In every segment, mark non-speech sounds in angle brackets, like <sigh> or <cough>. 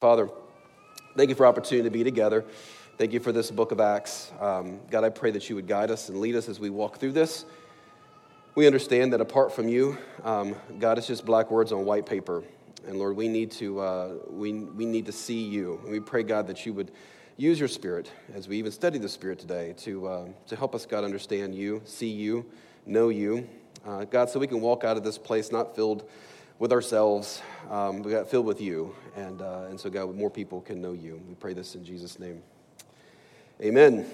Father, thank you for opportunity to be together. Thank you for this book of Acts. Um, God, I pray that you would guide us and lead us as we walk through this. We understand that apart from you, um, God, it's just black words on white paper. And Lord, we need to, uh, we, we need to see you. And we pray, God, that you would use your spirit as we even study the spirit today to, uh, to help us, God, understand you, see you, know you. Uh, God, so we can walk out of this place not filled with ourselves, um, we got filled with you. And, uh, and so, God, more people can know you. We pray this in Jesus' name. Amen.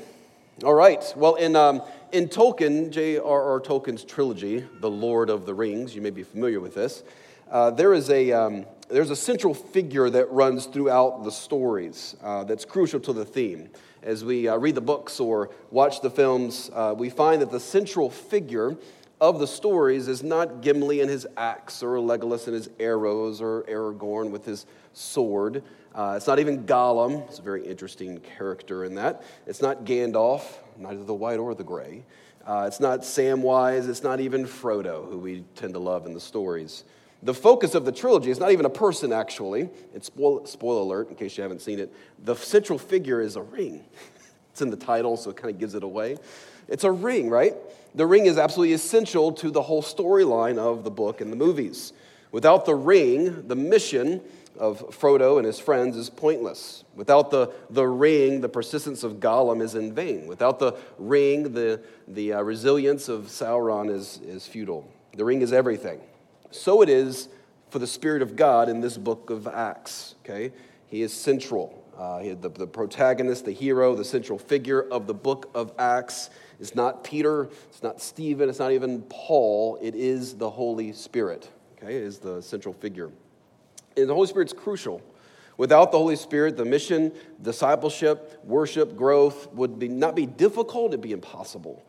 All right. Well, in, um, in Tolkien, J.R.R. Tolkien's trilogy, The Lord of the Rings, you may be familiar with this, uh, there is a, um, there's a central figure that runs throughout the stories uh, that's crucial to the theme. As we uh, read the books or watch the films, uh, we find that the central figure of the stories is not Gimli and his axe, or Legolas and his arrows, or Aragorn with his sword. Uh, it's not even Gollum. It's a very interesting character in that. It's not Gandalf, neither the white or the gray. Uh, it's not Samwise. It's not even Frodo, who we tend to love in the stories. The focus of the trilogy is not even a person, actually. It's spoil, spoiler alert, in case you haven't seen it. The central figure is a ring. <laughs> it's in the title, so it kind of gives it away. It's a ring, right? The ring is absolutely essential to the whole storyline of the book and the movies. Without the ring, the mission of Frodo and his friends is pointless. Without the, the ring, the persistence of Gollum is in vain. Without the ring, the, the uh, resilience of Sauron is, is futile. The ring is everything. So it is for the Spirit of God in this book of Acts. Okay? He is central. Uh, he, the, the protagonist, the hero, the central figure of the book of Acts is not Peter, it's not Stephen, it's not even Paul. It is the Holy Spirit. Okay? It is the central figure. And the Holy Spirit's crucial. Without the Holy Spirit, the mission, discipleship, worship, growth would be, not be difficult, it'd be impossible.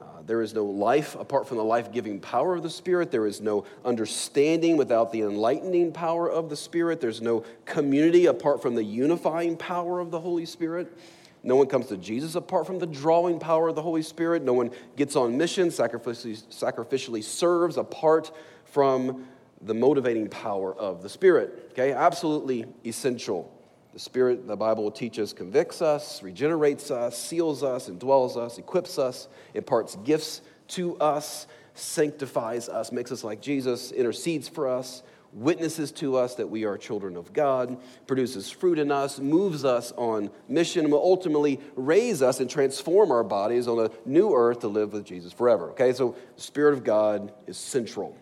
Uh, there is no life apart from the life giving power of the Spirit. There is no understanding without the enlightening power of the Spirit. There's no community apart from the unifying power of the Holy Spirit. No one comes to Jesus apart from the drawing power of the Holy Spirit. No one gets on mission, sacrificially, sacrificially serves apart from the motivating power of the Spirit. Okay, absolutely essential. The Spirit, the Bible will teach us, convicts us, regenerates us, seals us, indwells us, equips us, imparts gifts to us, sanctifies us, makes us like Jesus, intercedes for us, witnesses to us that we are children of God, produces fruit in us, moves us on mission, and will ultimately raise us and transform our bodies on a new earth to live with Jesus forever. Okay, so the Spirit of God is central.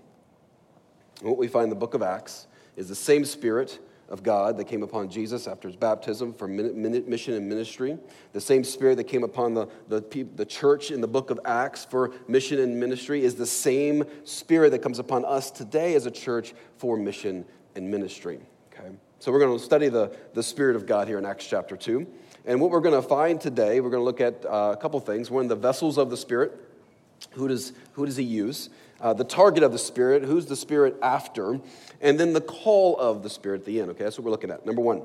And what we find in the book of Acts is the same Spirit of God that came upon Jesus after his baptism for mission and ministry. The same Spirit that came upon the, the, the church in the book of Acts for mission and ministry is the same Spirit that comes upon us today as a church for mission and ministry. Okay? So we're going to study the, the Spirit of God here in Acts chapter 2. And what we're going to find today, we're going to look at uh, a couple things. One, the vessels of the Spirit. Who does, who does he use? Uh, the target of the Spirit, who's the Spirit after, and then the call of the Spirit at the end. Okay, that's what we're looking at. Number one,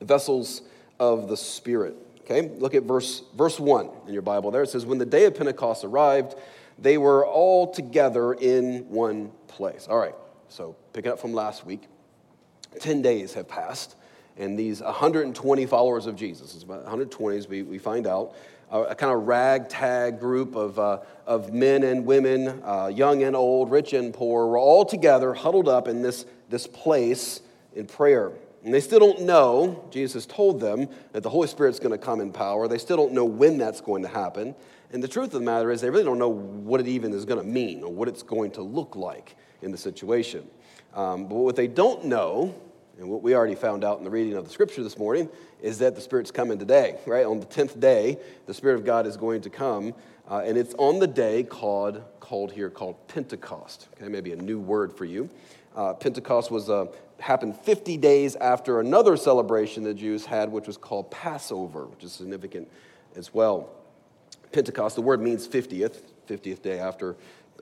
vessels of the Spirit. Okay, look at verse, verse 1 in your Bible there. It says, When the day of Pentecost arrived, they were all together in one place. All right, so pick it up from last week. 10 days have passed, and these 120 followers of Jesus, it's about 120 as we, we find out, a, a kind of ragtag group of, uh, of men and women, uh, young and old, rich and poor, were all together, huddled up in this, this place in prayer. And they still don't know, Jesus told them that the Holy Spirit's going to come in power. They still don't know when that's going to happen. And the truth of the matter is, they really don't know what it even is going to mean or what it's going to look like in the situation. Um, but what they don't know and what we already found out in the reading of the scripture this morning is that the Spirit's coming today, right? On the 10th day, the Spirit of God is going to come. Uh, and it's on the day called, called here called Pentecost. Okay, maybe a new word for you. Uh, Pentecost was uh, happened 50 days after another celebration the Jews had, which was called Passover, which is significant as well. Pentecost, the word means 50th, 50th day after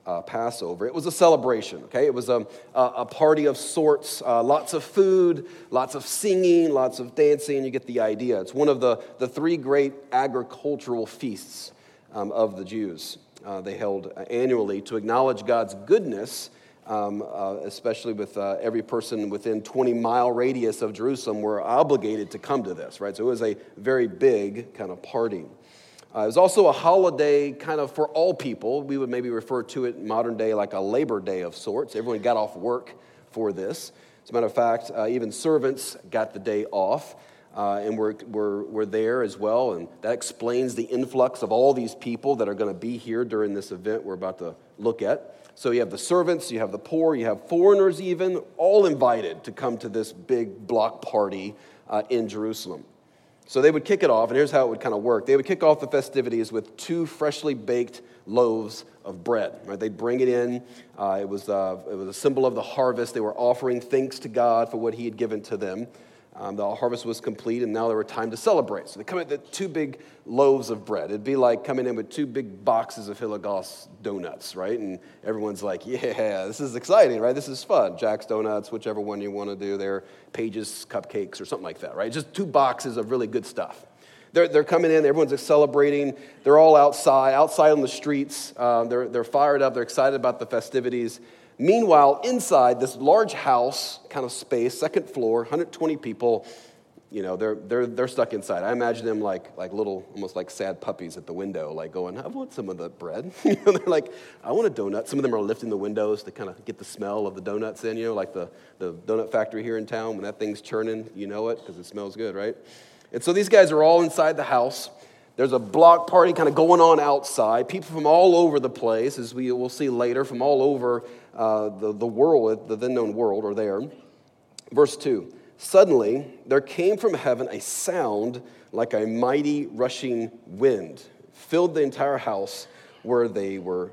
uh, Passover. It was a celebration, okay? It was a, a party of sorts, uh, lots of food, lots of singing, lots of dancing. You get the idea. It's one of the, the three great agricultural feasts um, of the Jews. Uh, they held annually to acknowledge God's goodness um, uh, especially with uh, every person within 20 mile radius of Jerusalem were obligated to come to this, right? So it was a very big kind of party. Uh, it was also a holiday kind of for all people. We would maybe refer to it modern day like a Labor Day of sorts. Everyone got off work for this. As a matter of fact, uh, even servants got the day off. Uh, and we're, we're, we're there as well. And that explains the influx of all these people that are going to be here during this event we're about to look at. So you have the servants, you have the poor, you have foreigners, even, all invited to come to this big block party uh, in Jerusalem. So they would kick it off, and here's how it would kind of work. They would kick off the festivities with two freshly baked loaves of bread. Right? They'd bring it in. Uh, it, was, uh, it was a symbol of the harvest. They were offering thanks to God for what He had given to them. Um, the harvest was complete, and now there were time to celebrate. So they come in with two big loaves of bread. It'd be like coming in with two big boxes of Hillegas donuts, right? And everyone's like, <laughs> "Yeah, this is exciting, right? This is fun." Jack's Donuts, whichever one you want to do there, Pages Cupcakes or something like that, right? Just two boxes of really good stuff. They're, they're coming in, everyone's celebrating. They're all outside, outside on the streets. Um, they're, they're fired up, they're excited about the festivities. Meanwhile, inside this large house kind of space, second floor, 120 people, you know, they're, they're, they're stuck inside. I imagine them like, like little, almost like sad puppies at the window, like going, I want some of the bread. <laughs> you know, they're like, I want a donut. Some of them are lifting the windows to kind of get the smell of the donuts in, you know, like the, the donut factory here in town. When that thing's churning, you know it because it smells good, right? And so these guys are all inside the house. There's a block party kind of going on outside. People from all over the place, as we will see later, from all over uh, the, the world, the then known world, are there. Verse 2 Suddenly there came from heaven a sound like a mighty rushing wind, filled the entire house where they were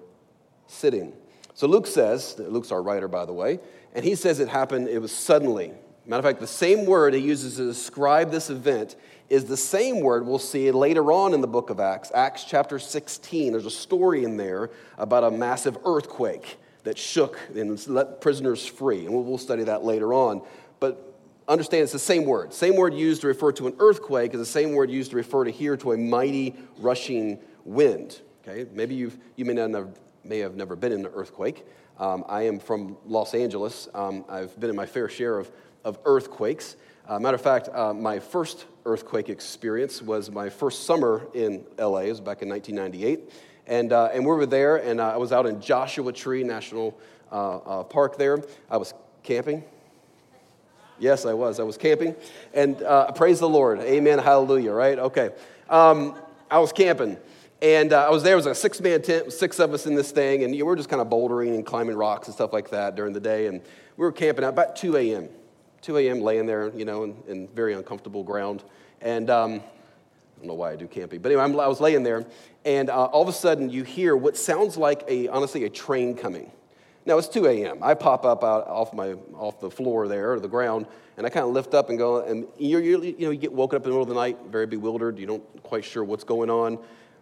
sitting. So Luke says, Luke's our writer, by the way, and he says it happened, it was suddenly. Matter of fact, the same word he uses to describe this event is the same word we'll see later on in the book of Acts, Acts chapter 16. There's a story in there about a massive earthquake that shook and let prisoners free. And we'll study that later on. But understand it's the same word. Same word used to refer to an earthquake is the same word used to refer to here to a mighty rushing wind. Okay, maybe you've, you may, not have, may have never been in an earthquake. Um, I am from Los Angeles. Um, I've been in my fair share of, of earthquakes. Uh, matter of fact, uh, my first earthquake experience was my first summer in LA. It was back in 1998. And, uh, and we were there, and uh, I was out in Joshua Tree National uh, uh, Park there. I was camping. Yes, I was. I was camping. And praise the Lord. Amen. Hallelujah, right? Okay. Um, I was camping. And I was there. It was a six man tent, six of us in this thing. And we were just kind of bouldering and climbing rocks and stuff like that during the day. And we were camping out about 2 a.m. 2 a.m. laying there, you know, in, in very uncomfortable ground. And um, I don't know why I do camping, but anyway, I'm, i was laying there, and uh, all of a sudden you hear what sounds like a, honestly, a train coming. Now it's 2 a.m. I pop up out off my off the floor there or the ground, and I kind of lift up and go. And you you know you get woken up in the middle of the night, very bewildered. You don't quite sure what's going on.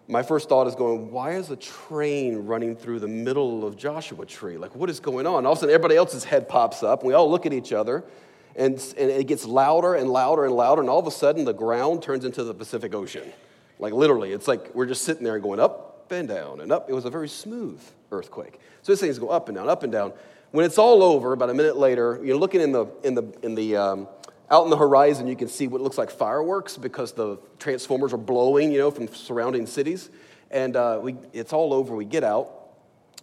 My first thought is going, why is a train running through the middle of Joshua Tree? Like what is going on? All of a sudden, everybody else's head pops up, and we all look at each other, and, and it gets louder and louder and louder, and all of a sudden the ground turns into the Pacific Ocean. Like literally, it's like we're just sitting there going up and down and up. It was a very smooth earthquake. So this thing's go up and down, up and down. When it's all over, about a minute later, you're looking in the in the in the um, out in the horizon. You can see what looks like fireworks because the transformers are blowing, you know, from surrounding cities. And uh, we, it's all over. We get out.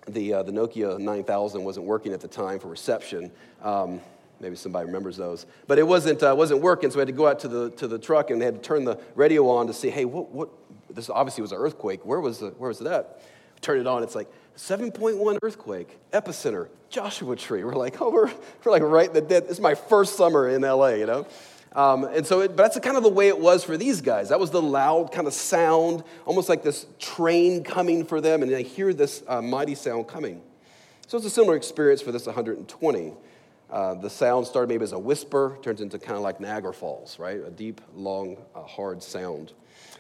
The uh, the Nokia 9000 wasn't working at the time for reception. Um, Maybe somebody remembers those. But it wasn't, uh, wasn't working, so we had to go out to the, to the truck and they had to turn the radio on to see, hey, what, what this obviously was an earthquake. Where was, the, where was that? Turn it on, it's like 7.1 earthquake, epicenter, Joshua Tree. We're like, <laughs> oh, we're, we're like right in the dead. Is my first summer in LA, you know? Um, and so, it, but that's kind of the way it was for these guys. That was the loud kind of sound, almost like this train coming for them, and they hear this uh, mighty sound coming. So it's a similar experience for this 120. Uh, the sound started maybe as a whisper, turns into kind of like Niagara Falls, right? A deep, long, uh, hard sound.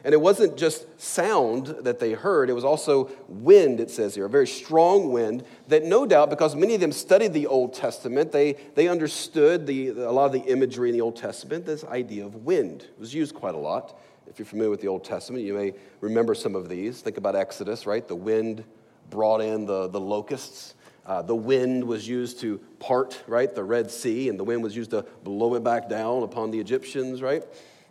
And it wasn't just sound that they heard, it was also wind, it says here, a very strong wind that no doubt, because many of them studied the Old Testament, they, they understood the, a lot of the imagery in the Old Testament, this idea of wind. It was used quite a lot. If you're familiar with the Old Testament, you may remember some of these. Think about Exodus, right? The wind brought in the, the locusts Uh, the wind was used to part, right, the Red Sea, and the wind was used to blow it back down upon the Egyptians, right?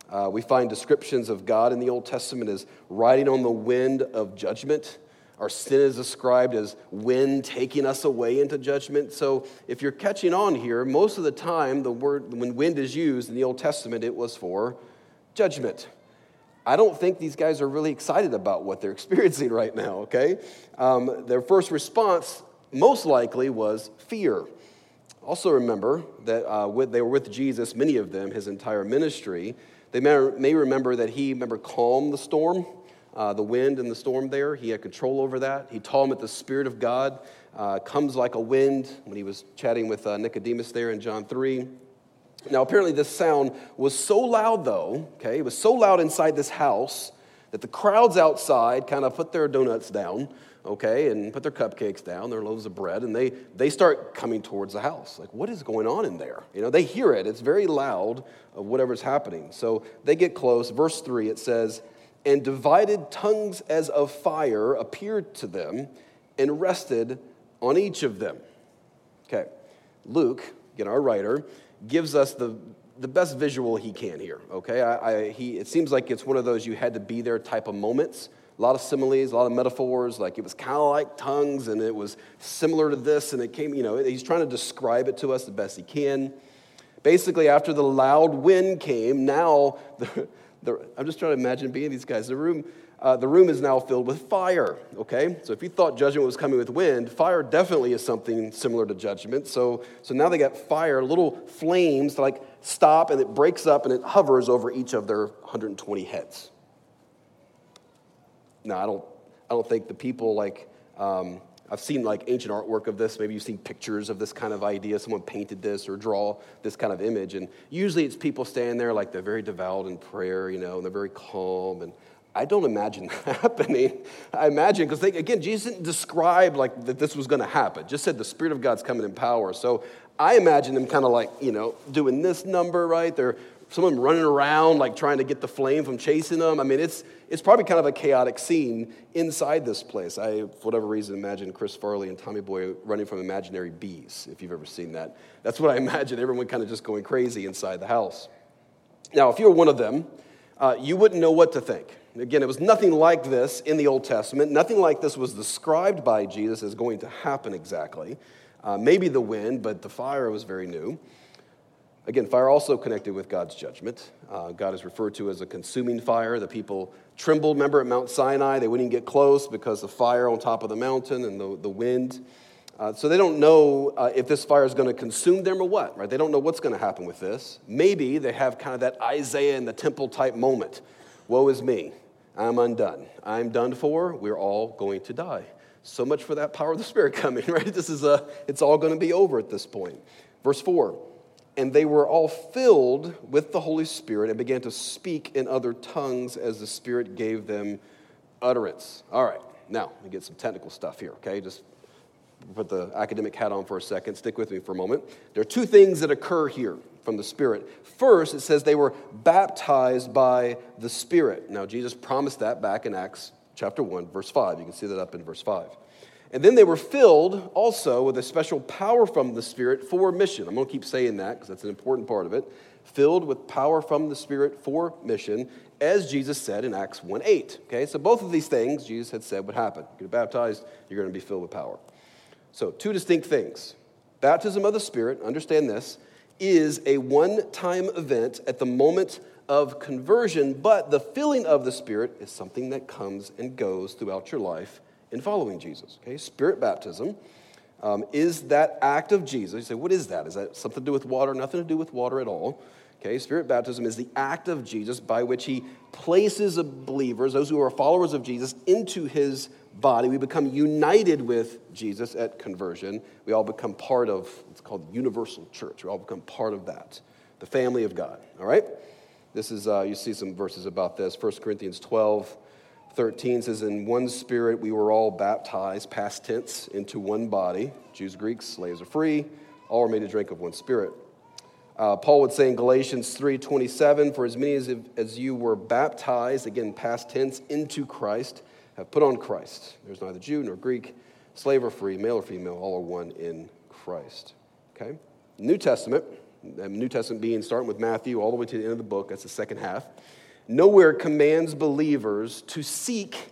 Uh, we find descriptions of God in the Old Testament as riding on the wind of judgment. Our sin is described as wind taking us away into judgment. So, if you're catching on here, most of the time, the word when wind is used in the Old Testament, it was for judgment. I don't think these guys are really excited about what they're <laughs> experiencing right now, okay? Um, their first response, most likely, was fear. Also, remember that uh, with, they were with Jesus, many of them, his entire ministry. They may, may remember that he, remember, calmed the storm, uh, the wind and the storm there. He had control over that. He told them that the Spirit of God uh, comes like a wind when he was chatting with uh, Nicodemus there in John 3. Now, apparently, this sound was so loud, though, okay, it was so loud inside this house that the crowds outside kind of put their donuts down, okay, and put their cupcakes down, their loaves of bread, and they, they start coming towards the house. Like, what is going on in there? You know, they hear it. It's very loud of whatever's happening. So they get close. Verse 3, it says, And divided tongues as of fire appeared to them and rested on each of them. Okay, Luke, again, our writer, gives us the, the best visual he can here, okay? I, I, he, it seems like it's one of those you had to be there type of moments. A lot of similes, a lot of metaphors, like it was kind of like tongues and it was similar to this and it came, you know, he's trying to describe it to us the best he can. Basically, after the loud wind came, now, the, the, I'm just trying to imagine being these guys. The room, uh, the room is now filled with fire, okay? So if you thought judgment was coming with wind, fire definitely is something similar to judgment. So, so now they got fire, little flames to like stop and it breaks up and it hovers over each of their 120 heads. Now, I don't, I don't think the people like, um, I've seen like ancient artwork of this. Maybe you've seen pictures of this kind of idea. Someone painted this or draw this kind of image. And usually it's people standing there like they're very devout in prayer, you know, and they're very calm and I don't imagine that <laughs> happening. I imagine, because again, Jesus didn't describe like that this was going to happen. Just said the Spirit of God's coming in power. So I imagine them kind of like, you know, doing this number, right? They're someone running around like trying to get the flame from chasing them. I mean, it's it's probably kind of a chaotic scene inside this place. I, for whatever reason, imagine Chris Farley and Tommy Boy running from imaginary bees, if you've ever seen that. That's what I <laughs> imagine, everyone kind of just going crazy inside the house. Now, if you're one of them, uh, you wouldn't know what to think. Again, it was nothing like this in the Old Testament. Nothing like this was described by Jesus as going to happen exactly. Uh, maybe the wind, but the fire was very new. Again, fire also connected with God's judgment. Uh, God is referred to as a consuming fire. The people trembled, remember, at Mount Sinai. They wouldn't get close because of fire on top of the mountain and the, the wind. Uh, so they don't know uh, if this fire is going to consume them or what, right? They don't know what's going to happen with this. Maybe they have kind of that Isaiah in the temple type moment. Woe is me. I'm undone. I'm done for. We're all going to die. So much for that power of the Spirit <laughs> coming, right? This is a, it's all going to be over at this point. Verse 4 And they were all filled with the Holy Spirit and began to speak in other tongues as the Spirit gave them utterance. All right, now we get some technical stuff here, okay? Just put the academic hat on for a second. Stick with me for a moment. There are two things that occur here from the Spirit. First, it says they were baptized by the Spirit. Now, Jesus promised that back in Acts chapter 1, verse 5. You can see that up in verse 5. And then they were filled also with a special power from the Spirit for mission. I'm going to keep saying that because that's an important part of it. Filled with power from the Spirit for mission, as Jesus said in Acts 1 8. Okay, so both of these things Jesus had said would happen. You get baptized, you're going to be filled with power. So, two distinct things. Baptism of the Spirit, understand this, is a one time event at the moment of conversion, but the filling of the Spirit is something that comes and goes throughout your life in following Jesus. Okay, Spirit baptism um, is that act of Jesus. You say, what is that? Is that something to do with water? Nothing to do with water at all. Okay, Spirit baptism is the act of Jesus by which he places believers, those who are followers of Jesus, into his body. We become united with Jesus at conversion. We all become part of what's called the universal church. We all become part of that, the family of God. All right? This is, uh, you see some verses about this. 1 Corinthians 12, 13 says, In one spirit we were all baptized, past tense, into one body. Jews, Greeks, slaves are free. All are made to drink of one spirit. Uh, Paul would say in Galatians 3:27, "For as many as, as you were baptized, again past tense, into Christ, have put on Christ. There's neither Jew nor Greek, slave or free, male or female, all are one in Christ. Okay? New Testament, New Testament being starting with Matthew all the way to the end of the book, that's the second half, nowhere commands believers to seek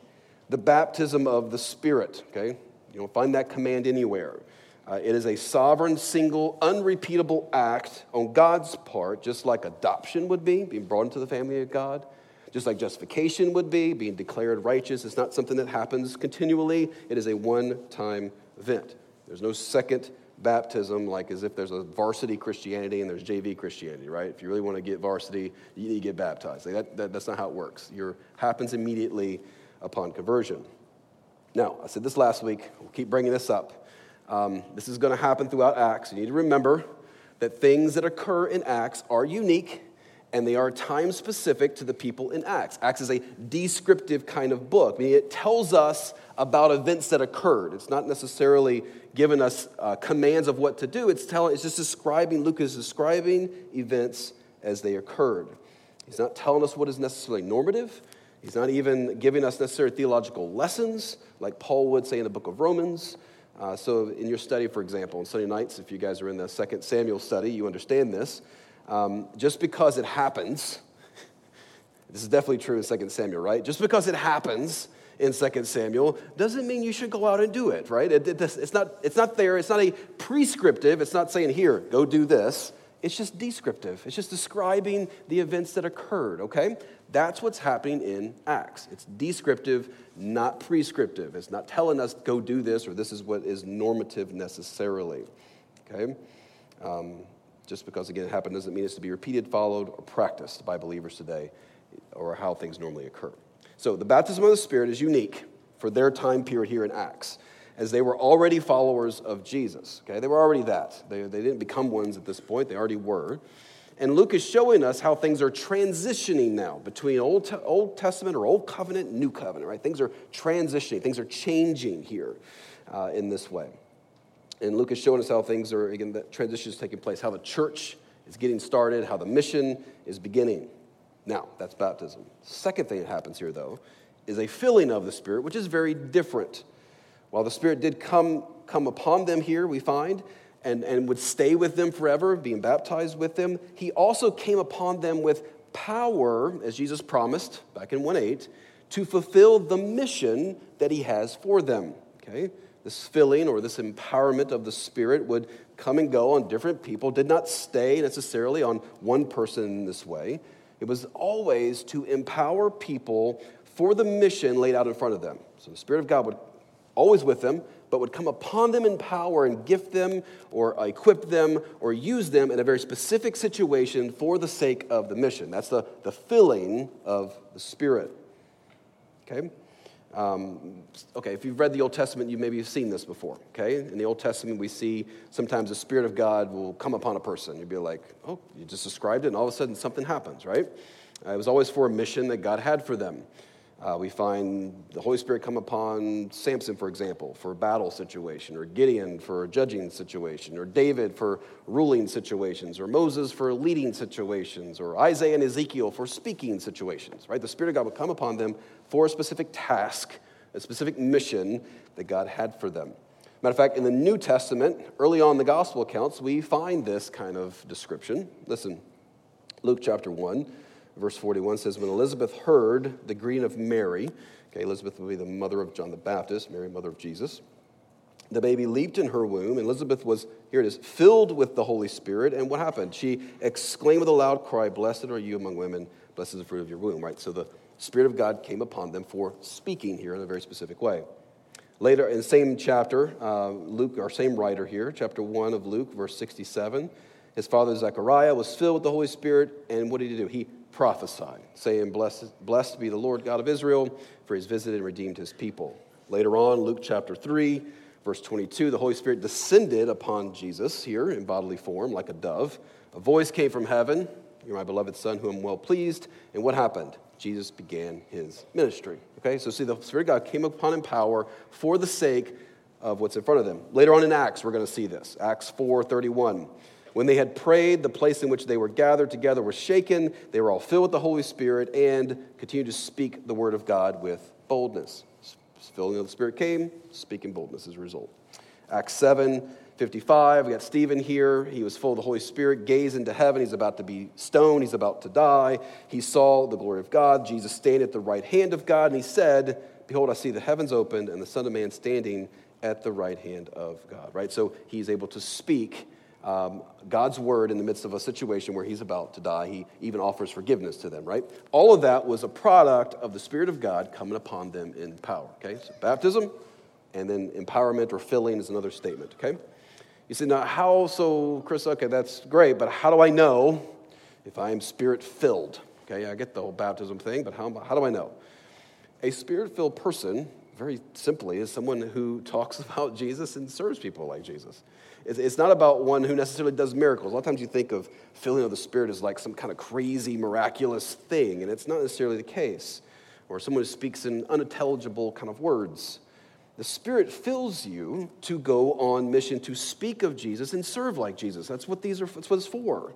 the baptism of the Spirit. Okay? You don't find that command anywhere. Uh, it is a sovereign, single, unrepeatable act on God's part, just like adoption would be, being brought into the family of God, just like justification would be, being declared righteous. It's not something that happens continually, it is a one time event. There's no second baptism like as if there's a varsity Christianity and there's JV Christianity, right? If you really want to get varsity, you need to get baptized. Like that, that, that's not how it works. It happens immediately upon conversion. Now, I said this last week, we'll keep bringing this up. Um, this is going to happen throughout Acts. You need to remember that things that occur in Acts are unique and they are time specific to the people in Acts. Acts is a descriptive kind of book, meaning it tells us about events that occurred. It's not necessarily giving us uh, commands of what to do, it's, telling, it's just describing, Luke is describing events as they occurred. He's not telling us what is necessarily normative. He's not even giving us necessary theological lessons, like Paul would say in the book of Romans. Uh, so, in your study, for example, on Sunday nights, if you guys are in the second Samuel study, you understand this. Um, just because it happens, <laughs> this is definitely true in Second Samuel, right? Just because it happens in Second Samuel doesn't mean you should go out and do it, right? It, it, it's, not, it's not there, it's not a prescriptive, it's not saying, here, go do this. It's just descriptive. It's just describing the events that occurred, okay? That's what's happening in Acts. It's descriptive, not prescriptive. It's not telling us, go do this, or this is what is normative necessarily, okay? Um, just because, again, it happened doesn't mean it's to be repeated, followed, or practiced by believers today, or how things normally occur. So the baptism of the Spirit is unique for their time period here in Acts as they were already followers of Jesus. Okay, they were already that. They, they didn't become ones at this point, they already were. And Luke is showing us how things are transitioning now between Old, Old Testament or Old Covenant and New Covenant, right? Things are transitioning, things are changing here uh, in this way. And Luke is showing us how things are, again, the transition is taking place, how the church is getting started, how the mission is beginning. Now, that's baptism. Second thing that happens here, though, is a filling of the Spirit, which is very different while the Spirit did come, come upon them here, we find, and, and would stay with them forever, being baptized with them, he also came upon them with power, as Jesus promised back in 1 8, to fulfill the mission that he has for them. Okay? This filling or this empowerment of the Spirit would come and go on different people, did not stay necessarily on one person in this way. It was always to empower people for the mission laid out in front of them. So the Spirit of God would always with them, but would come upon them in power and gift them or equip them or use them in a very specific situation for the sake of the mission. That's the, the filling of the Spirit. Okay? Um, okay, if you've read the Old Testament, you maybe have seen this before. Okay, in the Old Testament, we see sometimes the Spirit of God will come upon a person. You'd be like, oh, you just described it, and all of a sudden something happens, right? Uh, it was always for a mission that God had for them. Uh, we find the Holy Spirit come upon Samson, for example, for a battle situation, or Gideon for a judging situation, or David for ruling situations, or Moses for leading situations, or Isaiah and Ezekiel for speaking situations, right? The Spirit of God would come upon them for a specific task, a specific mission that God had for them. Matter of fact, in the New Testament, early on in the gospel accounts, we find this kind of description. Listen, Luke chapter 1 verse 41 says, When Elizabeth heard the greeting of Mary, okay, Elizabeth would be the mother of John the Baptist, Mary, mother of Jesus. The baby leaped in her womb. And Elizabeth was, here it is, filled with the Holy Spirit. And what happened? She exclaimed with a loud cry, Blessed are you among women, blessed is the fruit of your womb, right? So the Spirit of God came upon them for speaking here in a very specific way. Later, in the same chapter, uh, Luke, our same writer here, chapter 1 of Luke, verse 67, his father Zechariah was filled with the Holy Spirit, and what did he do? He prophesied, saying, Blessed, blessed be the Lord God of Israel, for he's visited and redeemed his people. Later on, Luke chapter 3, verse 22, the Holy Spirit descended upon Jesus here in bodily form like a dove. A voice came from heaven, You're my beloved Son, whom I'm well pleased. And what happened? Jesus began his ministry. Okay, so see, the Spirit of God came upon him power for the sake of what's in front of them. Later on in Acts, we're going to see this. Acts 4 31. When they had prayed, the place in which they were gathered together was shaken. They were all filled with the Holy Spirit and continued to speak the word of God with boldness. filling of the Spirit came, speaking boldness as a result. Acts 7, 55, we got Stephen here. He was full of the Holy Spirit, gazed into heaven. He's about to be stoned, he's about to die. He saw the glory of God, Jesus standing at the right hand of God, and he said, Behold, I see the heavens opened and the Son of Man standing at the right hand of God, right? So he's able to speak um, God's word in the midst of a situation where he's about to die. He even offers forgiveness to them, right? All of that was a product of the Spirit of God coming upon them in power, okay? So baptism and then empowerment or filling is another statement, okay? You say, now how so, Chris? Okay, that's great, but how do I know if I am spirit filled? Okay, I get the whole baptism thing, but how, how do I know? A spirit filled person, very simply, is someone who talks <laughs> about Jesus and serves people like Jesus. It's not about one who necessarily does miracles. A lot of times you think of filling of the Spirit as like some kind of crazy, miraculous thing, and it's not necessarily the case. Or someone who speaks in unintelligible kind of words. The Spirit fills you to go on mission to speak of Jesus and serve like Jesus. That's what these are. That's what it's for.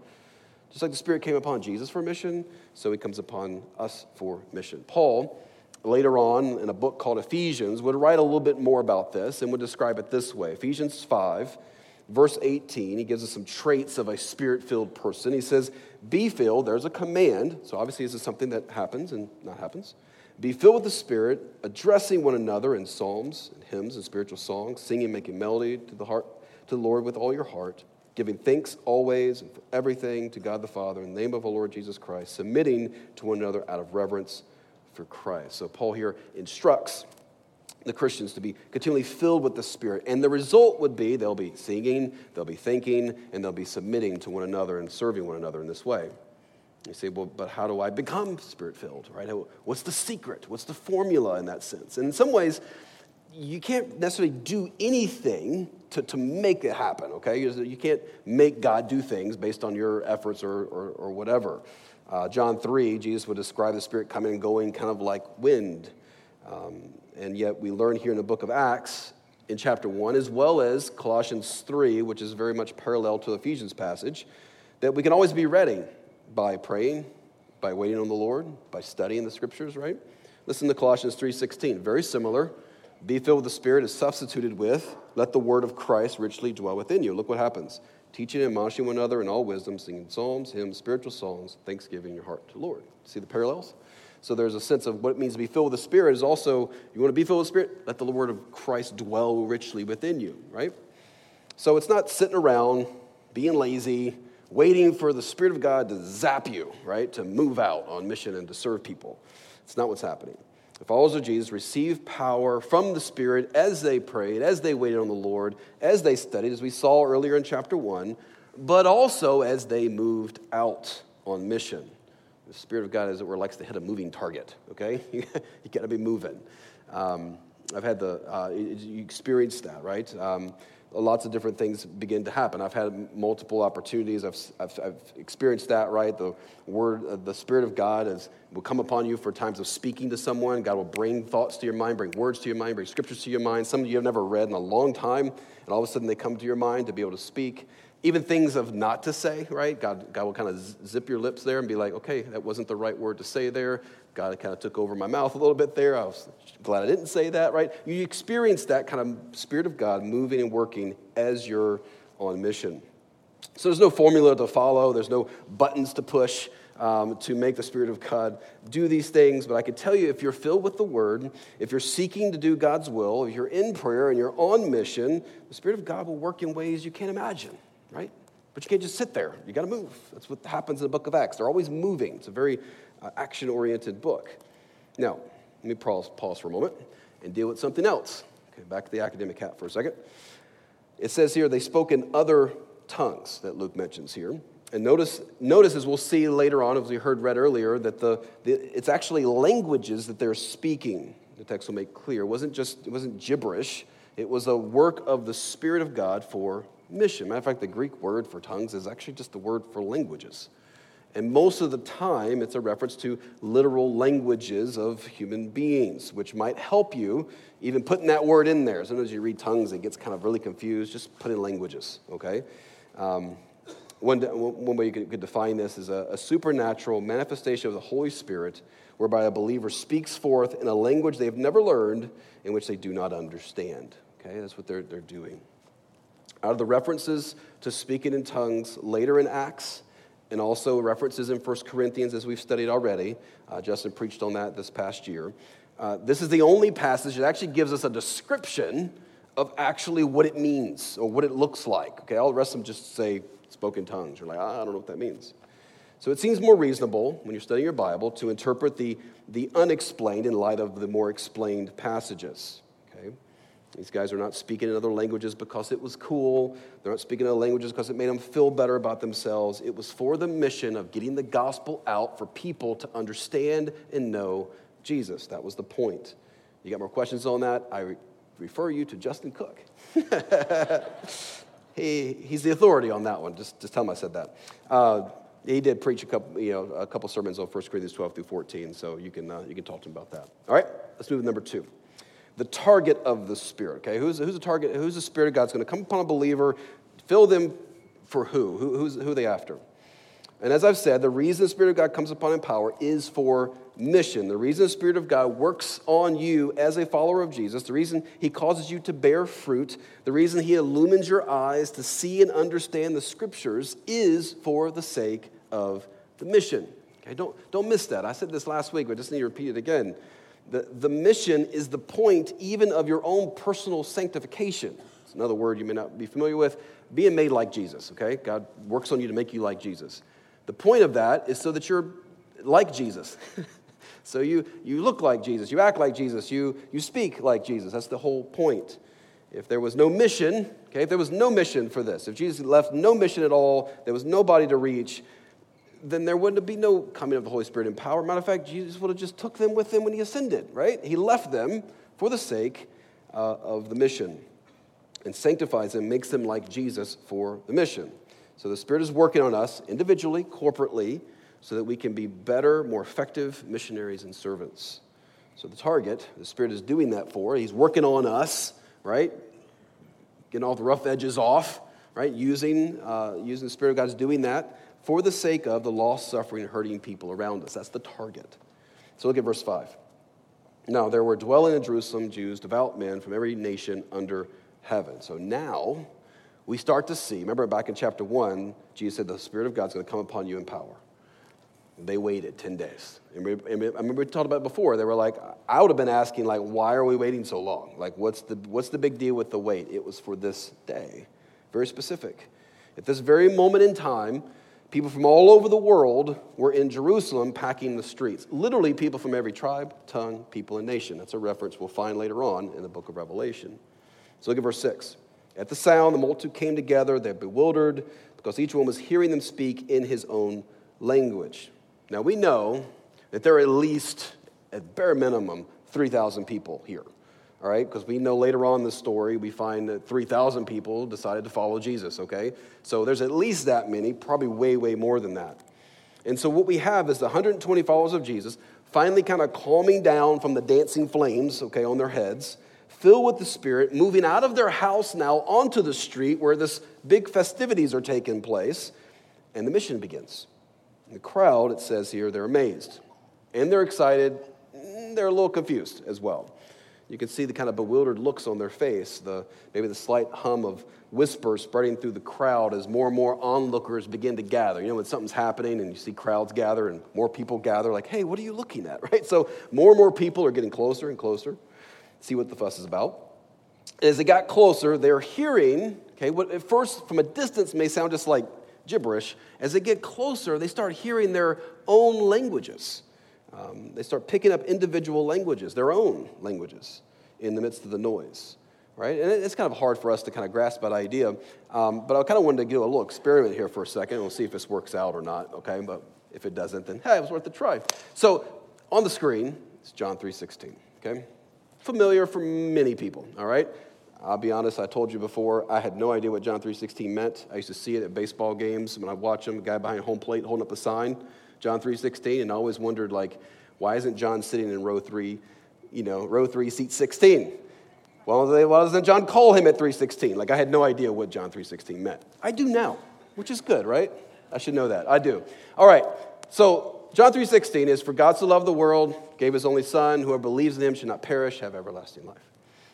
Just like the Spirit came upon Jesus for mission, so He comes upon us for mission. Paul, later on in a book called Ephesians, would write a little bit more about this and would describe it this way: Ephesians five verse 18, he gives us some traits of a spirit filled person. He says, Be filled, there's a command. So obviously, this is something that happens and not happens. Be filled with the Spirit, addressing one another in psalms and hymns and spiritual songs, singing, making melody to the heart to the Lord with all your heart, giving thanks always and for everything to God the Father in the name of our Lord Jesus Christ, submitting to one another out of reverence for Christ. So Paul here instructs the Christians to be continually filled with the Spirit. And the result would be they'll be singing, they'll be thinking, and they'll be submitting to one another and serving one another in this way. You say, well, but how do I become spirit filled, right? What's the secret? What's the formula in that sense? And in some ways, you can't necessarily do anything to, to make it happen, okay? You can't make God do things based on your efforts or, or, or whatever. Uh, John 3, Jesus would describe the Spirit coming and going kind of like wind. Um, and yet we learn here in the book of Acts in chapter 1, as well as Colossians 3, which is very much parallel to Ephesians passage, that we can always be ready by praying, by waiting on the Lord, by studying the scriptures, right? Listen to Colossians 3:16, very similar. Be filled with the Spirit is substituted with, let the word of Christ richly dwell within you. Look what happens. Teaching and admonishing one another in all wisdom, singing psalms, hymns, spiritual songs, thanksgiving your heart to the Lord. See the parallels? So there's a sense of what it means to be filled with the Spirit is also, you want to be filled with the Spirit? Let the word of Christ dwell richly within you, right? So it's not sitting around, being lazy, waiting for the Spirit of God to zap you, right? To move out on mission and to serve people. It's not what's happening. The followers of Jesus received power from the Spirit as they prayed, as they waited on the Lord, as they studied, as we saw earlier in chapter 1, but also as they moved out on mission. The Spirit of God, as it were, likes to hit a moving target, okay? <laughs> you got to be moving. Um, I've had the, uh, you experienced that, right? Um, lots of different things begin to happen. I've had multiple opportunities. I've, I've, I've experienced that, right? The word, uh, the Spirit of God is, will come upon you for times of speaking to someone. God will bring thoughts to your mind, bring words to your mind, bring scriptures to your mind. Some you have never read in a long time, and all of a sudden they come to your mind to be able to speak even things of not to say, right? God, God will kind of zip your lips there and be like, okay, that wasn't the right word to say there. God kind of took over my mouth a little bit there. I was glad I didn't say that, right? You experience that kind of Spirit of God moving and working as you're on mission. So there's no formula to follow, there's no buttons to push. Um, to make the Spirit of God do these things. But I can tell you, if you're filled with the Word, if you're seeking to do God's will, if you're in prayer and you're on mission, the Spirit of God will work in ways you can't imagine right? But you can't just sit there. You got to move. That's what happens in the book of Acts. They're always moving. It's a very uh, action oriented book. Now, let me pause, pause for a moment and deal with something else. Okay, back to the academic hat for a second. It says here they spoke in other tongues that Luke mentions here. And notice, notice as we'll see later on, as we heard read earlier, that the, the, it's actually languages that they're speaking. The text will make clear. It wasn't just it wasn't gibberish. It was a work of the Spirit of God for mission. Matter of fact, the Greek word for tongues is actually just the word for languages. And most of the time, it's a reference to literal languages of human beings, which might help you even putting that word in there. Sometimes you read tongues, it gets kind of really confused. Just put in languages, okay? Um, One, one way you could, could define this is a, a supernatural manifestation of the Holy Spirit whereby a believer speaks forth in a language they have never learned in which they do not understand. Okay, that's what they're, they're doing. Out of the references to speaking in tongues later in Acts, and also references in 1 Corinthians, as we've studied already. Uh, Justin preached on that this past year. Uh, this is the only passage that actually gives us a description of actually what it means or what it looks like. Okay, all the rest of them just say spoken tongues. You're like, ah, I don't know what that means. So it seems more reasonable when you're studying your Bible to interpret the, the unexplained in light of the more explained passages. These guys are not speaking in other languages because it was cool. They're not speaking in other languages because it made them feel better about themselves. It was for the mission of getting the gospel out for people to understand and know Jesus. That was the point. You got more questions on that? I re- refer you to Justin Cook. <laughs> he, he's the authority on that one. Just, just tell him I said that. Uh, he did preach a couple, you know, a couple sermons on 1 Corinthians 12 through 14, so you can, uh, you can talk to him about that. All right, let's move to number two. The target of the Spirit, okay? Who's, who's the target? Who's the Spirit of God's going to come upon a believer, fill them for who? who who's, who are they after? And as I've said, the reason the Spirit of God comes upon in power is for mission. The reason the Spirit of God works on you as a follower of Jesus, the reason He causes you to bear fruit, the reason He illumines your eyes to see and understand the Scriptures is for the sake of the mission. Okay, don't, don't miss that. I said this last week, but I just need to repeat it again. The, the mission is the point even of your own personal sanctification. It's another word you may not be familiar with. Being made like Jesus, okay? God works on you to make you like Jesus. The point of that is so that you're like Jesus. <laughs> so you, you look like Jesus, you act like Jesus, you, you speak like Jesus. That's the whole point. If there was no mission, okay, if there was no mission for this, if Jesus left no mission at all, there was nobody to reach, then there wouldn't be no coming of the Holy Spirit in power. Matter of fact, Jesus would have just took them with him when he ascended, right? He left them for the sake uh, of the mission and sanctifies them, makes them like Jesus for the mission. So the Spirit is working on us individually, corporately, so that we can be better, more effective missionaries and servants. So the target, the Spirit is doing that for. He's working on us, right? Getting all the rough edges off, right? Using, uh, using the Spirit of God is doing that for the sake of the lost, suffering, and hurting people around us. That's the target. So look at verse 5. Now, there were dwelling in Jerusalem Jews, devout men from every nation under heaven. So now, we start to see, remember back in chapter 1, Jesus said, The Spirit of God's going to come upon you in power. They waited 10 days. And we, and I remember we talked about before. They were like, I would have been asking, like, why are we waiting so long? Like, what's the, what's the big deal with the wait? It was for this day. Very specific. At this very moment in time, people from all over the world were in Jerusalem packing the streets. Literally, people from every tribe, tongue, people, and nation. That's a reference we'll find later on in the book of Revelation. So look at verse 6. At the sound, the multitude came together. They're bewildered because each one was hearing them speak in his own language. Now, we know that there are at least, at bare minimum, 3,000 people here. All right, because we know later on in the story, we find that 3,000 people decided to follow Jesus, okay? So there's at least that many, probably way, way more than that. And so what we have is the 120 followers of Jesus finally kind of calming down from the dancing flames, okay, on their heads filled with the Spirit, moving out of their house now onto the street where this big festivities are taking place, and the mission begins. the crowd, it says here, they're amazed. And they're excited. They're a little confused as well. You can see the kind of bewildered looks on their face, the, maybe the slight hum of whispers spreading through the crowd as more and more onlookers begin to gather. You know, when something's happening and you see crowds gather and more people gather, like, hey, what are you looking at, <laughs> right? So more and more people are getting closer and closer see what the fuss is about. As they got closer, they're hearing, okay, what at first from a distance may sound just like gibberish. As they get closer, they start hearing their own languages. Um, they start picking up individual languages, their own languages, in the midst of the noise, right? And it's kind of hard for us to kind of grasp that idea. Um, but I kind of wanted to do a little experiment here for a second. We'll see if this works out or not, okay? But if it doesn't, then hey, it was worth a try. So on the screen, it's John 3.16, okay? familiar for many people, all right? I'll be honest, I told you before, I had no idea what John 3.16 meant. I used to see it at baseball games when I watch them, a guy behind home plate holding up a sign, John 3.16, and always wondered, like, why isn't John sitting in row three, you know, row three, seat 16? Well, why doesn't John call him at 3.16? Like, I had no idea what John 3.16 meant. I do now, which is good, right? I should know that. I do. All right. So John 3:16 is for God so loved the world, gave his only son, whoever believes in him should not perish, have everlasting life.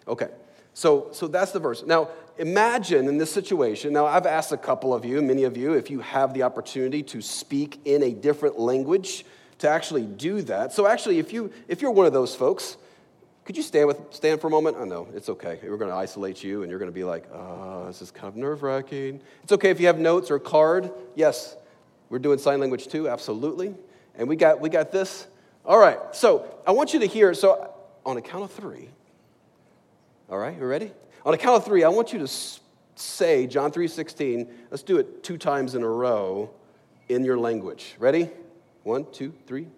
Okay. So, so that's the verse. Now, imagine in this situation. Now, I've asked a couple of you, many of you, if you have the opportunity to speak in a different language, to actually do that. So, actually, if, you, if you're one of those folks, could you stand, with, stand for a moment? I know, it's okay. We're going to isolate you, and you're going to be like, oh, this is kind of nerve wracking. It's okay if you have notes or a card. Yes, we're doing sign language too, absolutely. And we got, we got this. All right, so I want you to hear. So, on a count of three, all right, you ready? On a count of three, I want you to say John 3:16. Let's do it two times in a row in your language. Ready? One, two, three.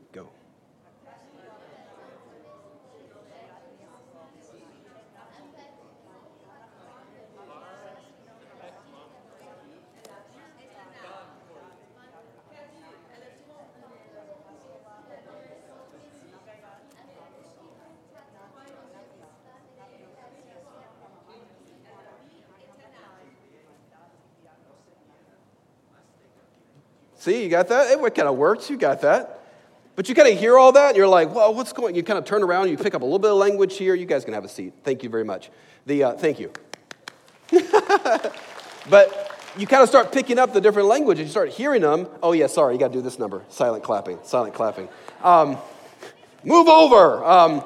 See, you got that? It kind of works. You got that. But you kind of hear all that, and you're like, well, what's going You kind of turn around, you pick up a little bit of language here. You guys can have a seat. Thank you very much. The, uh, thank you. <laughs> but you kind of start picking up the different languages. You start hearing them. Oh, yeah, sorry, you got to do this number. Silent clapping, silent clapping. Um, move over. Um,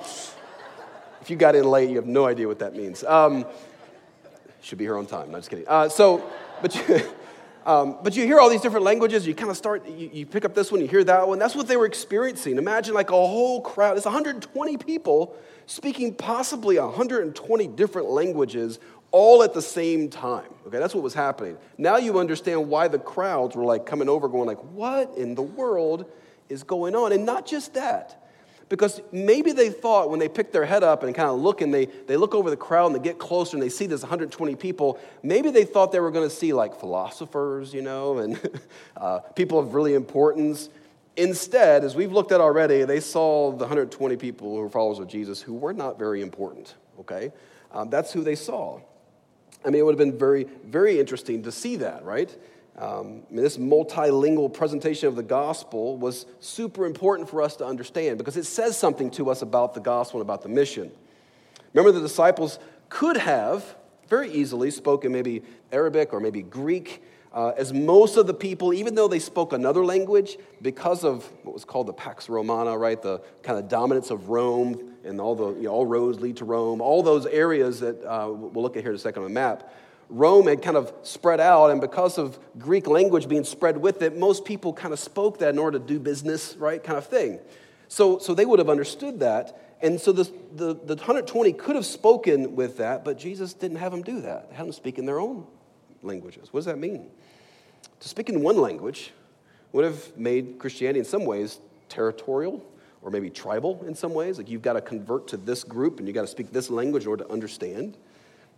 if you got in late, you have no idea what that means. Um, should be here on time. No, just kidding. Uh, so, but you, <laughs> um, but you hear all these different languages, you kind of start, you, you, pick up this one, you hear that one. That's what they were experiencing. Imagine like a whole crowd, it's 120 people speaking possibly 120 different languages all at the same time. Okay, that's what was happening. Now you understand why the crowds were like coming over, going like, what in the world is going on? And not just that. Because maybe they thought when they picked their head up and kind of look and they, they look over the crowd and they get closer and they see this 120 people, maybe they thought they were going to see like philosophers, you know, <laughs> and uh, people of really importance. Instead, as we've looked at already, they saw the 120 people who were followers of Jesus who were not very important, okay? Um, that's who they saw. I mean, it would have been very, very interesting to see that, right? Um, this multilingual presentation of the gospel was super important for us to understand because it says something to us about the gospel and about the mission. Remember, the disciples could have very easily spoken maybe Arabic or maybe Greek, uh, as most of the people, even though they spoke another language, because of what was called the Pax Romana, right, the kind of dominance of Rome and all the you know, all roads lead to Rome, all those areas that uh, we'll look at here in a second on the map Rome had kind of spread out, and because of Greek language being spread with it, most people kind of spoke that in order to do business, right? Kind of thing. So, so they would have understood that. And so the, the, the 120 could have spoken with that, but Jesus didn't have them do that. They had them speak in their own languages. What does that mean? To speak in one language would have made Christianity in some ways territorial or maybe tribal in some ways. Like you've got to convert to this group and you've got to speak this language in order to understand.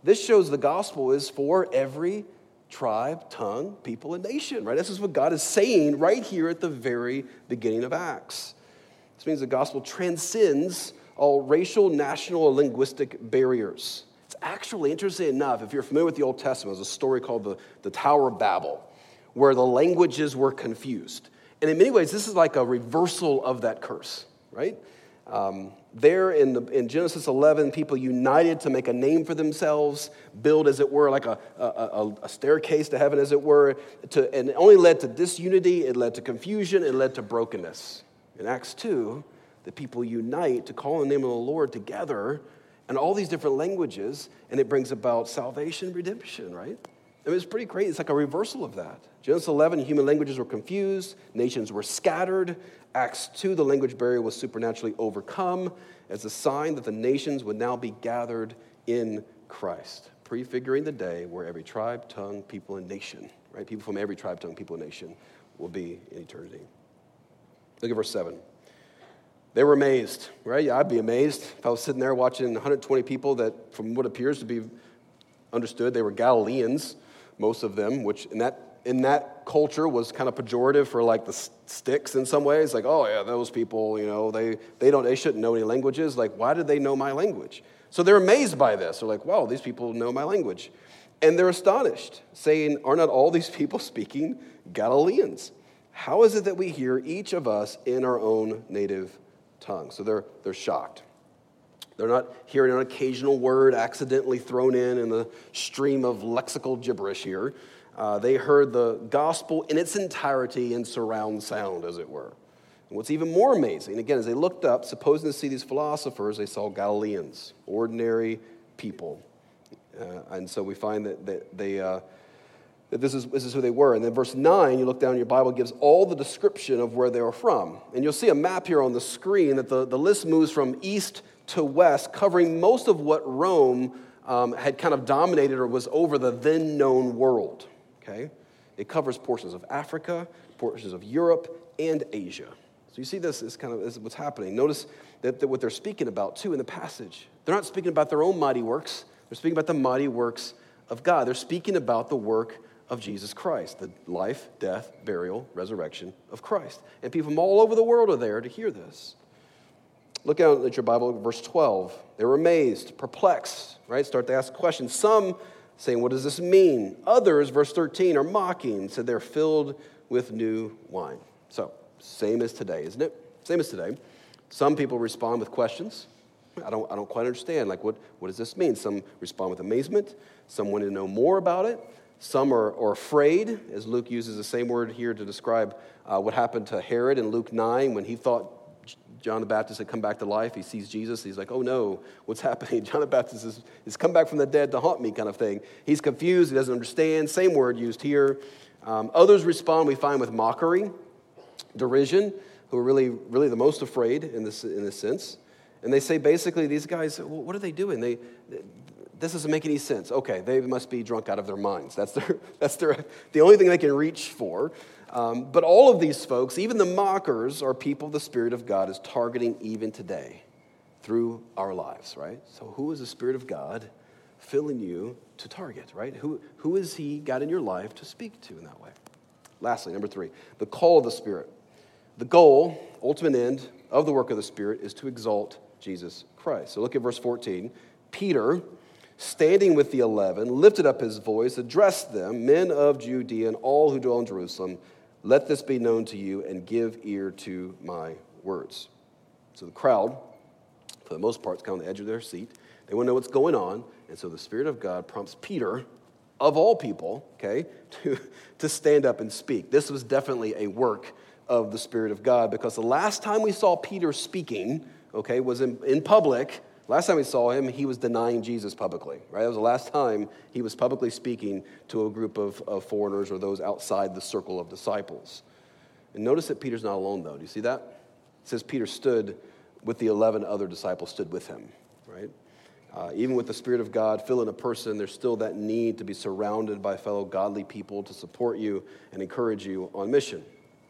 This shows the gospel is for every tribe, tongue, people, and nation, right? This is what God is saying right here at the very beginning of Acts. This means the gospel transcends all racial, national, or linguistic barriers. It's actually, interesting enough, if you're familiar with the Old Testament, there's a story called the, the Tower of Babel, where the languages were confused. And in many ways, this is like a reversal of that curse, right? Um, there in, the, in Genesis 11, people united to make a name for themselves, build, as it were, like a, a, a, staircase to heaven, as it were. To, and it only led to disunity, it led to confusion, it led to brokenness. In Acts 2, the people unite to call the name of the Lord together in all these different languages, and it brings about salvation, redemption, right? I mean, it's pretty crazy. It's like a reversal of that. Genesis 11, human languages were confused, nations were scattered. Acts 2, the language barrier was supernaturally overcome as a sign that the nations would now be gathered in Christ, prefiguring the day where every tribe, tongue, people, and nation, right? People from every tribe, tongue, people, and nation will be in eternity. Look at verse 7. They were amazed, right? Yeah, I'd be amazed if I was sitting there watching 120 people that, from what appears to be understood, they were Galileans most of them, which in that in that culture was kind of pejorative for like the sticks in some ways like oh yeah those people you know they they don't they shouldn't know any languages like why did they know my language so they're amazed by this they're like wow these people know my language And they're astonished, saying, Are not all these <laughs> people speaking Galileans? How is it that we hear each of us in our own native tongue? So they're, they're shocked. They're not hearing an occasional word accidentally thrown in in the stream of lexical gibberish here. Uh, they heard the gospel in its entirety in surround sound, as it were. And what's even more amazing, again, as they looked up, supposing to see these philosophers, they saw Galileans, ordinary people. Uh, and so we find that, that they. Uh, that this is, this is who they were. And then verse 9, you look down your Bible, gives all the description of where they were from. And you'll see a map here on the screen that the, the list moves from east to west, covering most of what Rome um, had kind of dominated or was over the then known world. Okay? It covers portions of Africa, portions of Europe, and Asia. So you see this is kind of is what's happening. Notice that, that what they're speaking about too in the passage. They're not speaking about their own mighty works. They're speaking about the mighty works of God. They're speaking about the work of Jesus Christ, the life, death, burial, resurrection of Christ. And people from all over the world are there to hear this. Look out at your Bible, verse 12. They were amazed, perplexed, right? Start to ask questions. Some saying, What does this mean? Others, verse 13, are mocking, said they're filled with new wine. So, same as today, isn't it? Same as today. Some people respond with questions. I don't, I don't quite understand. Like, what, what does this mean? Some respond with amazement. Some want to know more about it. Some are, are afraid, as Luke uses the same word here to describe uh, what happened to Herod in Luke 9 when he thought John the Baptist had come back to life. He sees Jesus. He's like, oh no, what's <laughs> happening? John the Baptist is, come back from the dead to haunt me, kind of thing. He's confused. He doesn't understand. Same word used here. Um, others respond, we find, with mockery, derision, who are really, really the most afraid in this, in this sense. And they say basically, these guys, what are they doing? They, this doesn't make any sense. Okay, they must be drunk out of their minds. That's, their, <laughs> that's their, the only thing they can reach for. Um, but all of these folks, even the mockers, are people the Spirit of God is targeting even today through our lives, right? So, who is the Spirit of God filling you to target, right? Who, who is He got in your life to speak to in that way? Lastly, number three, the call of the Spirit. The goal, ultimate end of the work of the Spirit is to exalt Jesus Christ. So, look at verse 14. Peter, standing with the eleven, lifted up his voice, addressed them, Men of Judea and all who dwell in Jerusalem, let this be known to you and give ear to my words. So the crowd, for the most part, is kind of on the edge of their seat. They want to know what's going on. And so the Spirit of God prompts Peter, of all people, okay, <laughs> to, to stand up and speak. This was definitely a work of the Spirit of God because the last time we saw Peter speaking, okay, was in, in public Last time we saw him, he was denying Jesus publicly, right? That was the last time he was publicly speaking to a group of, of foreigners or those outside the circle of disciples. And notice that Peter's not alone, though. Do you see that? It says Peter stood with the 11 other disciples, stood with him, right? Uh, even with the Spirit of God filling a person, there's still that need to be surrounded by fellow godly people to support you and encourage you on mission.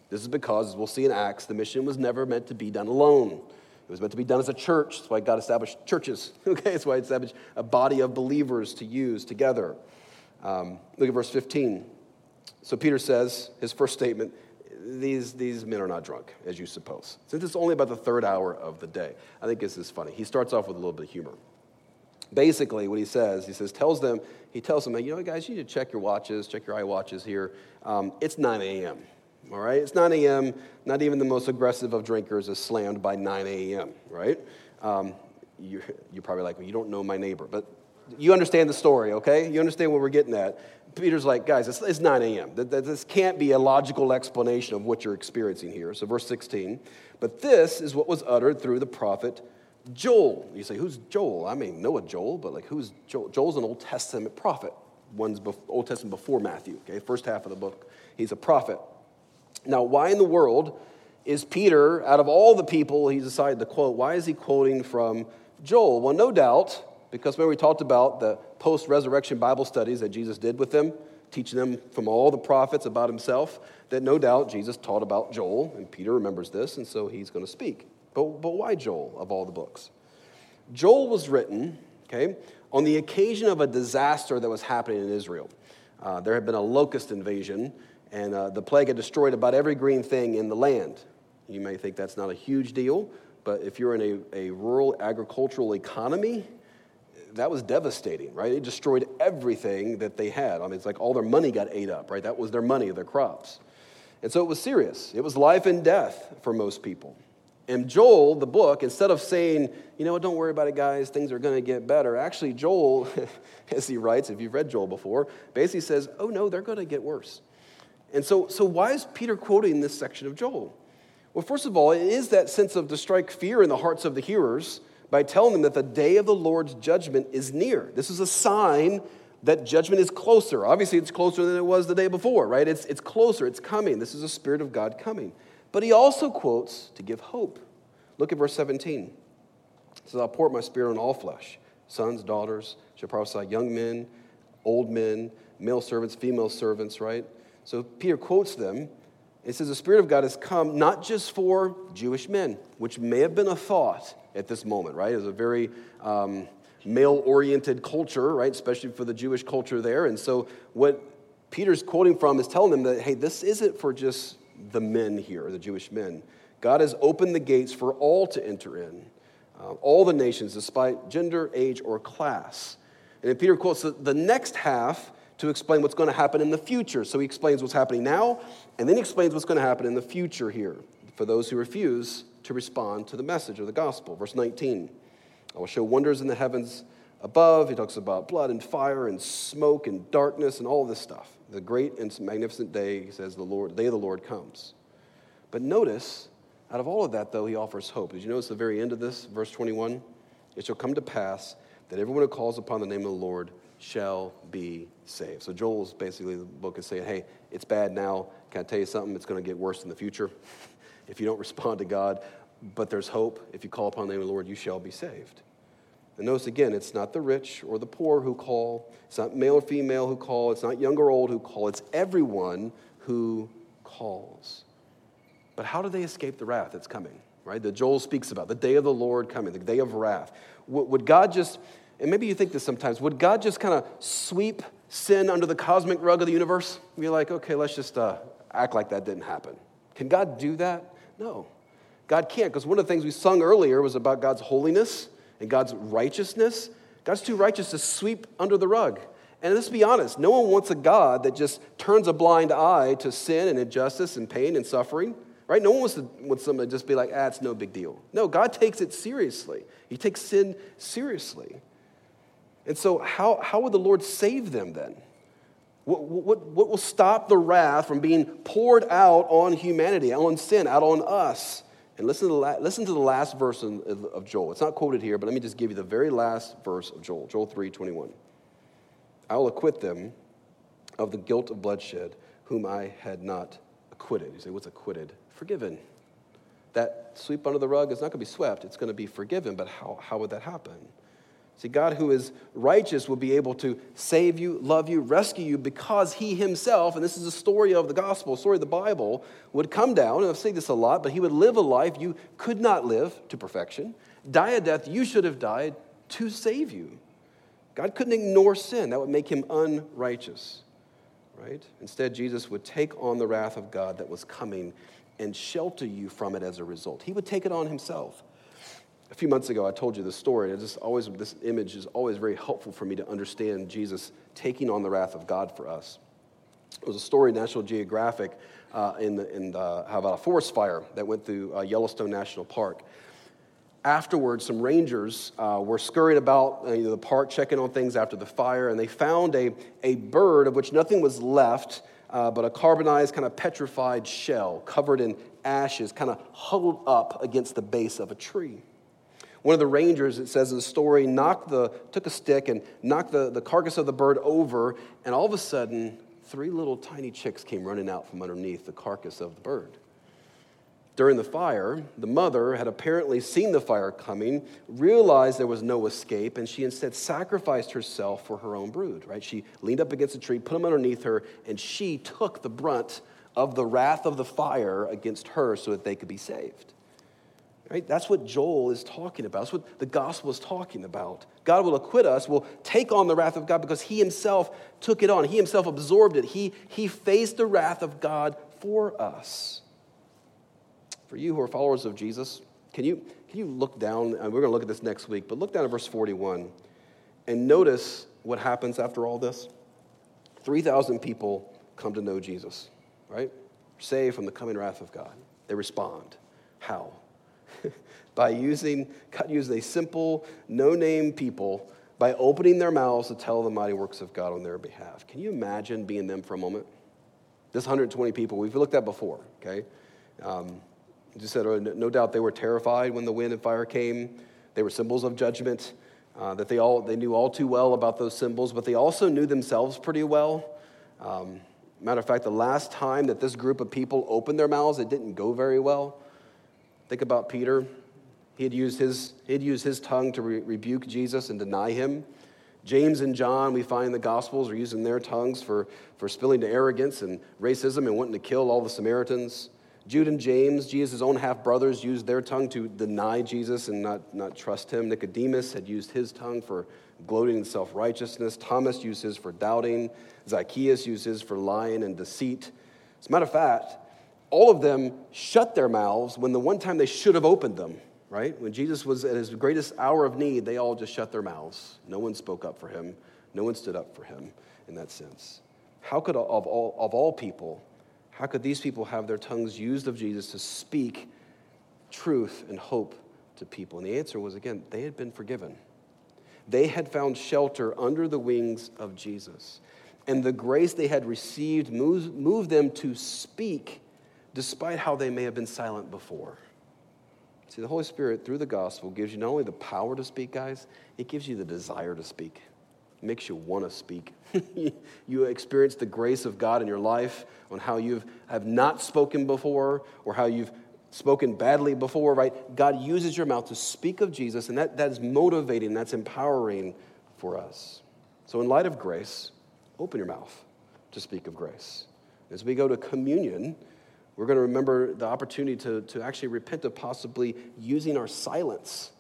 This is because, as we'll see in Acts, the mission was never meant to be done alone. It was meant to be done as a church. That's why God established churches. <laughs> Okay, that's why He established a body of believers to use together. Um, look at verse 15. So Peter says, his first statement, these, these men are not drunk, as you suppose. Since it's only about the third hour of the day, I think this is funny. He starts off with a little bit of humor. Basically, what he says, he says, tells them, he tells them, you know, guys, you need to check your watches, check your eye watches here. Um, it's 9 a.m. All right, it's 9 a.m. Not even the most aggressive of drinkers is slammed by 9 a.m. Right? Um, you, you're probably like, well, you don't know my neighbor, but you understand the story, okay? You understand what we're getting at. Peter's like, guys, it's, it's 9 a.m. This can't be a logical explanation of what you're experiencing here. So, verse 16, but this is what was uttered through the prophet Joel. You say, who's Joel? I mean, know a Joel, but like, who's Joel? Joel's an Old Testament prophet. One's Old Testament before Matthew, okay? First half of the book. He's a prophet. Now, why in the world is Peter, out of all the people he decided to quote, why is he quoting from Joel? Well, no doubt, because when we talked about the post resurrection Bible studies that Jesus did with them, teaching them from all the prophets about himself, that no doubt Jesus taught about Joel, and Peter remembers this, and so he's going to speak. But, but why Joel of all the books? Joel was written, okay, on the occasion of a disaster that was happening in Israel. Uh, there had been a locust invasion and uh, the plague had destroyed about every green thing in the land. You may think that's not a huge deal, but if you're in a, a rural agricultural economy, that was devastating, right? It destroyed everything that they had. I mean, it's like all their money got ate up, right? That was their money, their crops. And so it was serious. It was life and death for most people. And Joel, the book, instead of saying, you know, don't worry about it, guys, things are going to get better, actually, Joel, <laughs> as he writes, if you've read Joel before, basically says, oh no, they're going to get worse. And so, so why is Peter quoting this section of Joel? Well, first of all, it is that sense of to strike fear in the hearts of the hearers by telling them that the day of the Lord's judgment is near. This is a sign that judgment is closer. Obviously, it's closer than it was the day before, right? It's, it's closer, it's coming. This is a Spirit of God coming. But he also quotes to give hope. Look at verse 17. It says, I'll pour my spirit on all flesh. Sons, daughters shall prophesy, young men, old men, male servants, female servants, right? So Peter quotes them. It says, The Spirit of God has come not just for Jewish men, which may have been a thought at this moment, right? It's a very um, male oriented culture, right? Especially for the Jewish culture there. And so what Peter's quoting from is telling them that, hey, this isn't for just the men here, the Jewish men. God has opened the gates for all to enter in, uh, all the nations, despite gender, age, or class. And then Peter quotes the, the next half to explain what's going to happen in the future. So he explains what's happening now, and then he explains what's going to happen in the future here for those who refuse to respond to the message of the gospel. Verse 19 I will show wonders in the heavens above. He talks about blood and fire and smoke and darkness and all this stuff. The great and magnificent day, he says, the Lord, day of the Lord comes. But notice, out of all of that, though, he offers hope. Did you notice the very end of this, verse 21? It shall come to pass that everyone who calls upon the name of the Lord shall be saved. So Joel's basically the book is saying, hey, it's bad now. Can I tell you something? It's going to get worse in the future <laughs> if you don't respond to God. But there's hope. If you call upon the name of the Lord, you shall be saved. And notice again, it's not the rich or the poor who call. It's not male or female who call. It's not young or old who call. It's everyone who calls. But how do they escape the wrath that's coming? Right? That Joel speaks about the day of the Lord coming, the day of wrath. Would God just, and maybe you think this sometimes, would God just kind of sweep sin under the cosmic rug of the universe? Be like, okay, let's just uh, act like that didn't happen. Can God do that? No. God can't, because one of the things we sung earlier was about God's holiness and God's righteousness. God's too righteous to sweep under the rug. And let's be honest, no one wants a God that just turns a blind eye to sin and injustice and pain and suffering, right? No one wants, to, wants someone to just be like, ah, it's no big deal. No, God takes it seriously. He takes sin seriously. And so, how, how would the Lord save them then? What, what, what will stop the wrath from being poured out on humanity, on sin, out on us? And listen to the, la- listen to the last verse of, of Joel. It's not quoted here, but let me just give you the very last verse of Joel, Joel 3 21. I will acquit them of the guilt of bloodshed, whom I had not acquitted. You say, what's acquitted? Forgiven. That sweep under the rug is not going to be swept, it's going to be forgiven. But how, how would that happen? See, God, who is righteous, will be able to save you, love you, rescue you because He Himself, and this is a story of the gospel, story of the Bible, would come down, and I've said this a lot, but He would live a life you could not live to perfection, die a death you should have died to save you. God couldn't ignore sin, that would make Him unrighteous, right? Instead, Jesus would take on the wrath of God that was coming and shelter you from it as a result. He would take it on Himself a few months ago, I told you this story. And just always, this image is always very helpful for me to understand Jesus taking on the wrath of God for us. It was a story National Geographic uh, in, the, in the, how about a forest fire that went through uh, Yellowstone National Park. Afterwards, some rangers uh, were scurrying about uh, you know, the park checking on things after the fire, and they found a, a bird of which nothing was left uh, but a carbonized, kind of petrified shell covered in ashes, kind of huddled up against the base of a tree. One of the rangers, it says in the story, knocked the, took a stick and knocked the, the carcass of the bird over, and all of a sudden, three little tiny chicks came running out from underneath the carcass of the bird. During the fire, the mother had apparently seen the fire coming, realized there was no escape, and she instead sacrificed herself for her own brood, right? She leaned up against a tree, put them underneath her, and she took the brunt of the wrath of the fire against her so that they could be saved. Right? That's what Joel is talking about. That's what the gospel is talking about. God will acquit us, will take on the wrath of God because he himself took it on. He himself absorbed it. He, he faced the wrath of God for us. For you who are followers of Jesus, can you, can you look down? Uh, we're going to look at this next week, but look down at verse 41. And notice what happens after all this 3,000 people come to know Jesus, right? Saved from the coming wrath of God. They respond. How? By using, God used a simple, no name people by opening their mouths to tell the mighty works of God on their behalf. Can you imagine being them for a moment? This 120 people, we've looked at before, okay? Um, just said, oh, no doubt they were terrified when the wind and fire came. They were symbols of judgment, uh, that they, all, they knew all too well about those symbols, but they also knew themselves pretty well. Um, matter of fact, the last time that this group of people opened their mouths, it didn't go very well. Think about Peter. He had used his, he had used his tongue to re- rebuke Jesus and deny him. James and John, we find in the Gospels, are using their tongues for, for spilling to arrogance and racism and wanting to kill all the Samaritans. Jude and James, Jesus' own half brothers, used their tongue to deny Jesus and not, not trust him. Nicodemus had used his tongue for gloating in self righteousness. Thomas used his for doubting. Zacchaeus used his for lying and deceit. As a matter of fact, all of them shut their mouths when the one time they should have opened them right? When Jesus was at his greatest hour of need, they all just shut their mouths. No one spoke up for him, no one stood up for him in that sense. How could, of all, of all people, how could these people have their tongues used of Jesus to speak truth and hope to people? And the answer was again, they had been forgiven. They had found shelter under the wings of Jesus. And the grace they had received moved, moved them to speak despite how they may have been silent before. See, the Holy Spirit, through the gospel, gives you not only the power to speak, guys, it gives you the desire to speak. It makes you want to speak. <laughs> you experience the grace of God in your life on how you have not spoken before or how you've spoken badly before, right? God uses your mouth to speak of Jesus, and that, that is motivating, that's empowering for us. So, in light of grace, open your mouth to speak of grace. As we go to communion, we're going to remember the opportunity to, to actually repent of possibly using our silence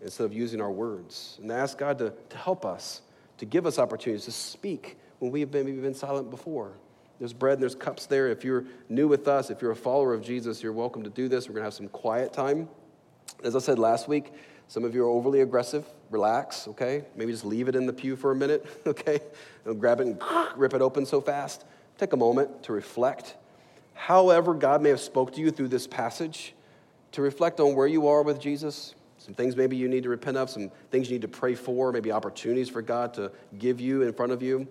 instead of using our words and ask God to, to help us, to give us opportunities to speak when we have been, maybe been silent before. There's bread and there's cups there. If you're new with us, if you're a follower of Jesus, you're welcome to do this. We're going to have some quiet time. As I said last week, some of you are overly aggressive. Relax, okay? Maybe just leave it in the pew for a minute, <laughs> okay? Don't grab it and <laughs> rip it open so fast. Take a moment to reflect however God may have spoke to you through this passage, to reflect on where you are with Jesus, some things maybe you need to repent of, some things you need to pray for, maybe opportunities for God to give you in front of you.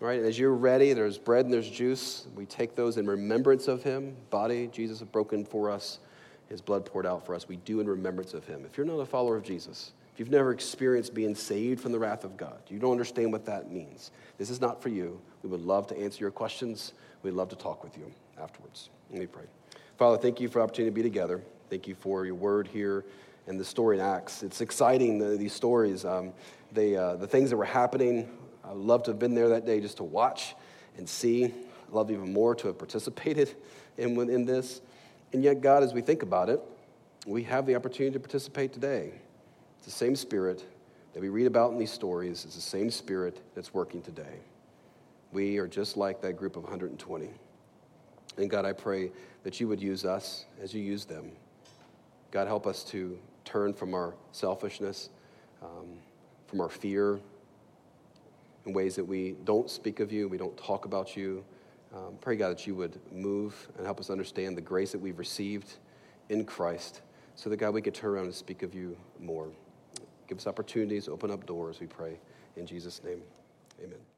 Right? As you're ready, there's bread and there's juice. We take those in remembrance of him. Body, Jesus broken for us, his blood poured out for us. We do in remembrance of him. If you're not a follower of Jesus, if you've never experienced being saved from the wrath of God, you don't understand what that means. This is not for you. We would love to answer your questions. We'd love to talk with you afterwards. Let me pray. Father, thank you for the opportunity to be together. Thank you for your word here and the story in Acts. It's exciting, the, these stories. Um, they, uh, the things that were happening, I would love to have been there that day just to watch and see. I'd love even more to have participated <laughs> in, in this. And yet, God, as we think about it, we have the opportunity to participate today. It's the same spirit that we read about in these stories, it's the same spirit that's working today. We are just like that group of 120. And God, I pray that you would use us as you use them. God, help us to turn from our selfishness, um, from our fear, in ways that we don't speak of you, we don't talk about you. Um, pray, God, that you would move and help us understand the grace that we've received in Christ so that, God, we could turn around and speak of you more. Give us opportunities, open up doors, we pray. In Jesus' name, amen.